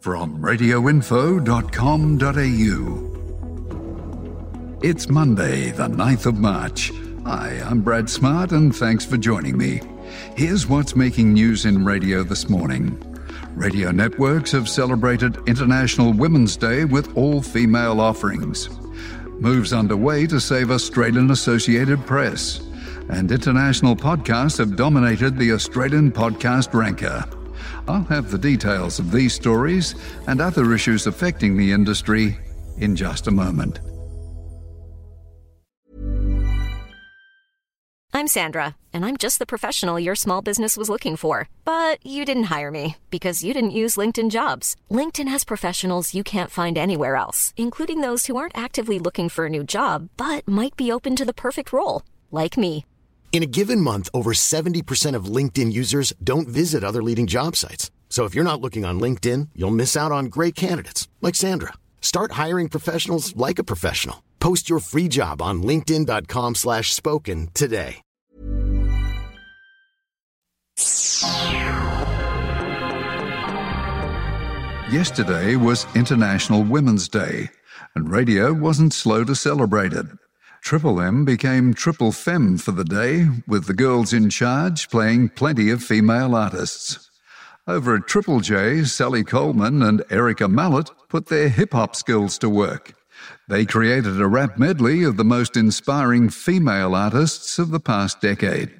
from radioinfo.com.au. It's Monday, the 9th of March. Hi, I'm Brad Smart, and thanks for joining me. Here's what's making news in radio this morning. Radio networks have celebrated International Women's Day with all female offerings. Moves underway to save Australian Associated Press. And international podcasts have dominated the Australian podcast ranker. I'll have the details of these stories and other issues affecting the industry in just a moment. I'm Sandra, and I'm just the professional your small business was looking for. But you didn't hire me because you didn't use LinkedIn jobs. LinkedIn has professionals you can't find anywhere else, including those who aren't actively looking for a new job but might be open to the perfect role, like me. In a given month, over 70% of LinkedIn users don't visit other leading job sites. So if you're not looking on LinkedIn, you'll miss out on great candidates like Sandra. Start hiring professionals like a professional. Post your free job on linkedin.com slash spoken today. Yesterday was International Women's Day, and radio wasn't slow to celebrate it. Triple M became Triple Femme for the day, with the girls in charge playing plenty of female artists. Over at Triple J, Sally Coleman and Erica Mallett put their hip hop skills to work. They created a rap medley of the most inspiring female artists of the past decade.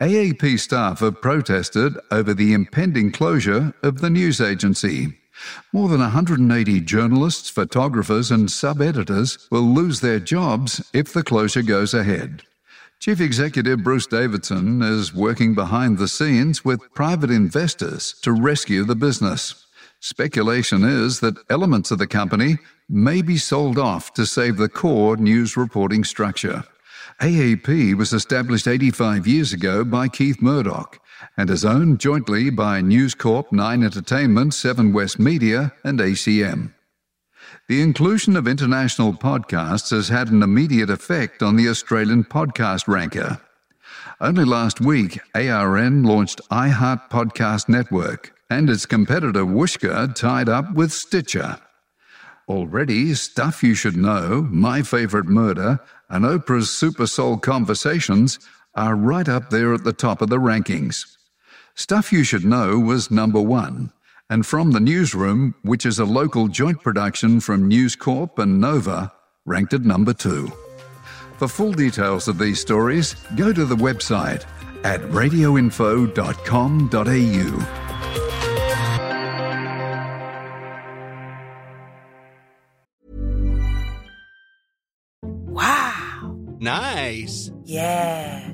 AAP staff have protested over the impending closure of the news agency. More than 180 journalists, photographers, and sub editors will lose their jobs if the closure goes ahead. Chief Executive Bruce Davidson is working behind the scenes with private investors to rescue the business. Speculation is that elements of the company may be sold off to save the core news reporting structure. AAP was established 85 years ago by Keith Murdoch and is owned jointly by News Corp, Nine Entertainment, Seven West Media, and ACM. The inclusion of international podcasts has had an immediate effect on the Australian podcast ranker. Only last week, ARN launched iHeart Podcast Network, and its competitor Whooshkaa tied up with Stitcher. Already, Stuff You Should Know, My Favorite Murder, and Oprah's Super Soul Conversations are right up there at the top of the rankings. Stuff You Should Know was number one, and From the Newsroom, which is a local joint production from News Corp and Nova, ranked at number two. For full details of these stories, go to the website at radioinfo.com.au. Wow. Nice. Yeah.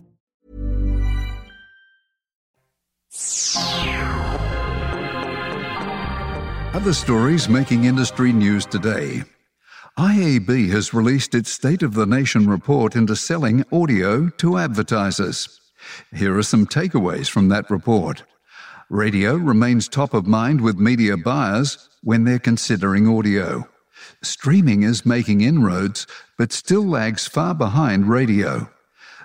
Other stories making industry news today. IAB has released its State of the Nation report into selling audio to advertisers. Here are some takeaways from that report. Radio remains top of mind with media buyers when they're considering audio. Streaming is making inroads, but still lags far behind radio.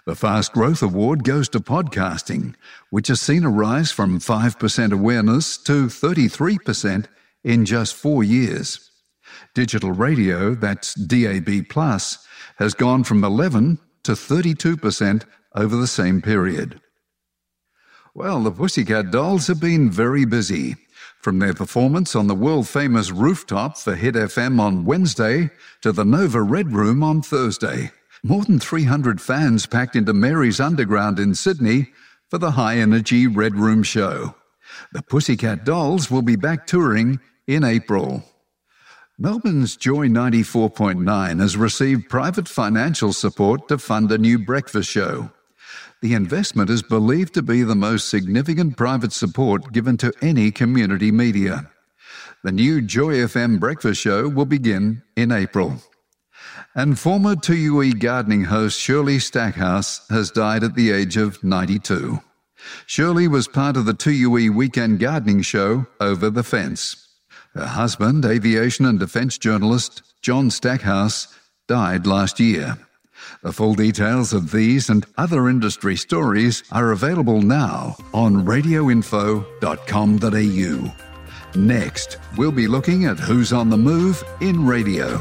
The Fast Growth Award goes to podcasting, which has seen a rise from 5% awareness to 33% in just four years. Digital radio, that's DAB, has gone from 11 to 32% over the same period. Well, the Pussycat Dolls have been very busy. From their performance on the world famous rooftop for Hit FM on Wednesday to the Nova Red Room on Thursday. More than 300 fans packed into Mary's Underground in Sydney for the high energy Red Room show. The Pussycat Dolls will be back touring in April. Melbourne's Joy 94.9 has received private financial support to fund a new breakfast show. The investment is believed to be the most significant private support given to any community media. The new Joy FM breakfast show will begin in April. And former 2UE gardening host Shirley Stackhouse has died at the age of 92. Shirley was part of the 2UE weekend gardening show Over the Fence. Her husband, aviation and defense journalist John Stackhouse, died last year. The full details of these and other industry stories are available now on radioinfo.com.au. Next, we'll be looking at who's on the move in radio.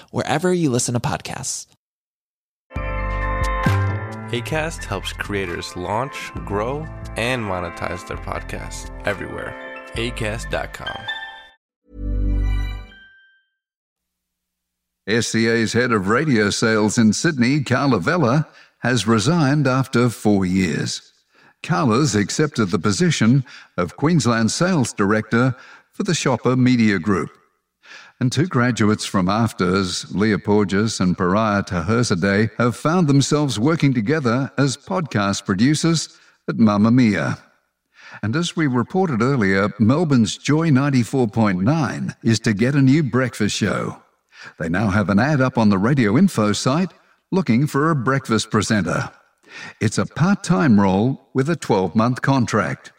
wherever you listen to podcasts. ACAST helps creators launch, grow, and monetize their podcasts everywhere. ACAST.com. SCA's head of radio sales in Sydney, Carla Vella, has resigned after four years. Carla's accepted the position of Queensland Sales Director for the Shopper Media Group. And two graduates from AFTRS, Leah Porges and Pariah Taherzadeh, have found themselves working together as podcast producers at Mamamia. And as we reported earlier, Melbourne's Joy 94.9 is to get a new breakfast show. They now have an ad up on the Radio Info site looking for a breakfast presenter. It's a part time role with a 12 month contract.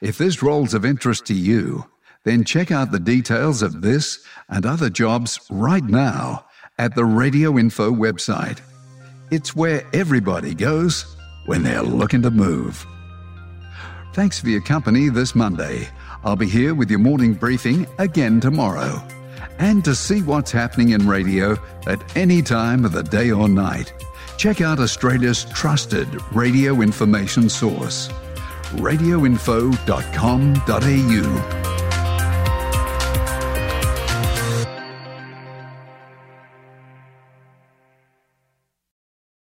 If this role's of interest to you, then check out the details of this and other jobs right now at the Radio Info website. It's where everybody goes when they're looking to move. Thanks for your company this Monday. I'll be here with your morning briefing again tomorrow. And to see what's happening in radio at any time of the day or night, check out Australia's trusted radio information source, radioinfo.com.au.